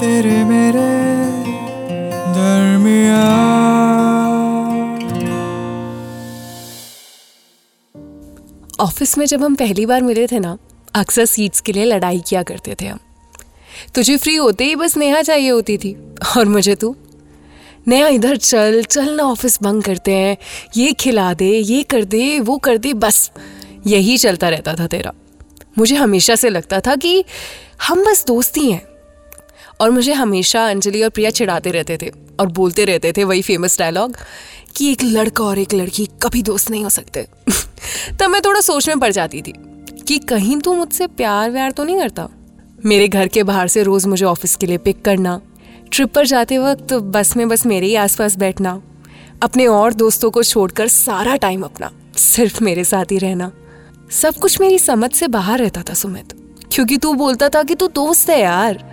तेरे मेरे ऑफ़िस में जब हम पहली बार मिले थे ना, अक्सर सीट्स के लिए लड़ाई किया करते थे हम। तुझे फ्री होते ही बस नेहा चाहिए होती थी, और मुझे तू। नेहा इधर चल चल ना ऑफ़िस बंद करते हैं, ये खिला दे, ये कर दे, वो कर दे, बस। यही चलता रहता था तेरा। मुझे हमेशा से लगता था कि हम बस दोस्ती हैं। और मुझे हमेशा अंजलि और प्रिया चिढ़ाते रहते थे और बोलते रहते थे वही फ़ेमस डायलॉग कि एक लड़का और एक लड़की कभी दोस्त नहीं हो सकते। तब मैं थोड़ा सोच में पड़ जाती थी कि कहीं तू मुझसे प्यार व्यार तो नहीं करता? मेरे घर के बाहर से रोज मुझे ऑफ़िस के लिए पिक करना ट्रिप पर जाते वक्त बस में बस मेरे ही आसपास बैठना, अपने और दोस्तों को छोड़कर सारा टाइम अपना, सिर्फ़ मेरे साथ ही रहना। सब कुछ मेरी समझ से बाहर रहता था सुमित, क्योंकि तू बोलता था कि तू दोस्त है यार।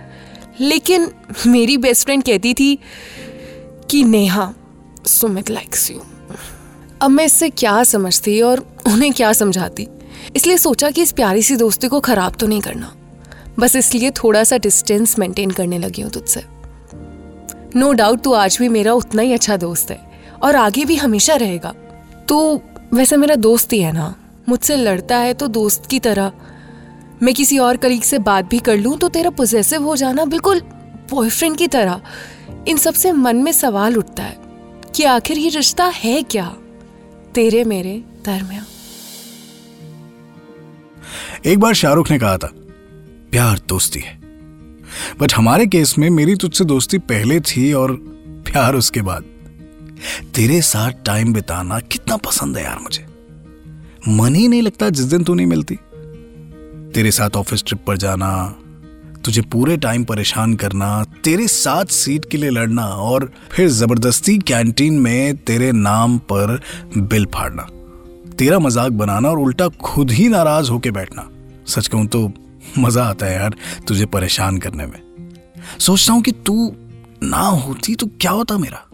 लेकिन मेरी बेस्ट फ्रेंड कहती थी कि, नेहा, सुमित लाइक्स यू अब मैं इससे क्या समझती और उन्हें क्या समझाती? इसलिए सोचा कि इस प्यारी सी दोस्ती को खराब तो नहीं करना। बस इसलिए थोड़ा सा डिस्टेंस मेंटेन करने लगी हूँ तुझसे। नो डाउट तू आज भी मेरा उतना ही अच्छा दोस्त है और आगे भी हमेशा रहेगा। तू वैसे मेरा दोस्त ही है ना। मुझसे लड़ता है तो दोस्त की तरह मैं किसी और कलीग से बात भी कर लूँ तो तेरा पोजेसिव हो जाना बिल्कुल बॉयफ्रेंड की तरह। इन सबसे मन में सवाल उठता है कि आखिर ये रिश्ता है क्या? तेरे मेरे दरमिया एक बार शाहरुख ने कहा था, प्यार दोस्ती है। बट हमारे केस में मेरी तुझसे दोस्ती पहले थी और प्यार उसके बाद। तेरे साथ टाइम बिताना कितना पसंद है यार मुझे। मन ही नहीं लगता जिस दिन तू नहीं मिलती। तेरे साथ ऑफ़िस ट्रिप पर जाना, तुझे पूरे टाइम परेशान करना, तेरे साथ सीट के लिए लड़ना और फिर ज़बरदस्ती कैंटीन में तेरे नाम पर बिल फाड़ना। तेरा मज़ाक बनाना और उल्टा खुद ही नाराज़ होके बैठना। सच कहूँ तो मज़ा आता है यार तुझे परेशान करने में। सोचता हूँ कि तू ना होती तो क्या होता मेरा?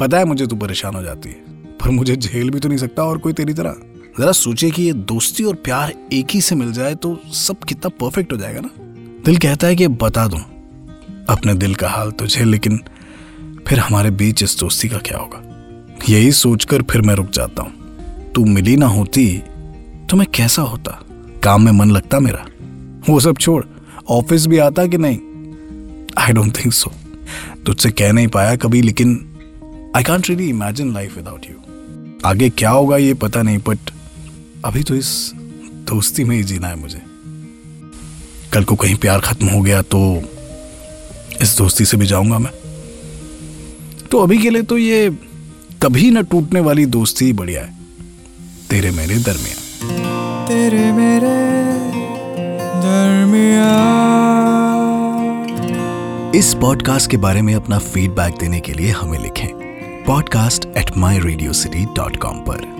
पता है मुझे तू परेशान हो जाती है, पर मुझे झेल भी तो नहीं सकता और कोई तेरी तरह। जरा सोचे कि ये दोस्ती और प्यार एक ही से मिल जाए तो सब कितना परफेक्ट हो जाएगा ना? दिल कहता है कि बता दूँ, अपने दिल का हाल तुझे, लेकिन फिर हमारे बीच इस दोस्ती का क्या होगा? यही सोचकर फिर मैं रुक जाता हूँ। तू मिली ना होती तो मैं कैसा होता? काम में मन लगता मेरा? वो सब छोड़, ऑफ़िस भी आता कि नहीं? आई डोंट थिंक सो तुझसे कह नहीं पाया कभी, लेकिन I can't really imagine life without you आगे क्या होगा ये पता नहीं बट अभी तो इस दोस्ती में ही जीना है मुझे। कल को कहीं प्यार खत्म हो गया तो इस दोस्ती से भी जाऊँगा मैं। तो अभी के लिए तो ये कभी ना टूटने वाली दोस्ती ही बढ़िया है। तेरे मेरे दरमियान। तेरे मेरे दरमिया इस पॉडकास्ट के बारे में अपना फीडबैक देने के लिए हमें लिखें podcast at my radio city dot com पर।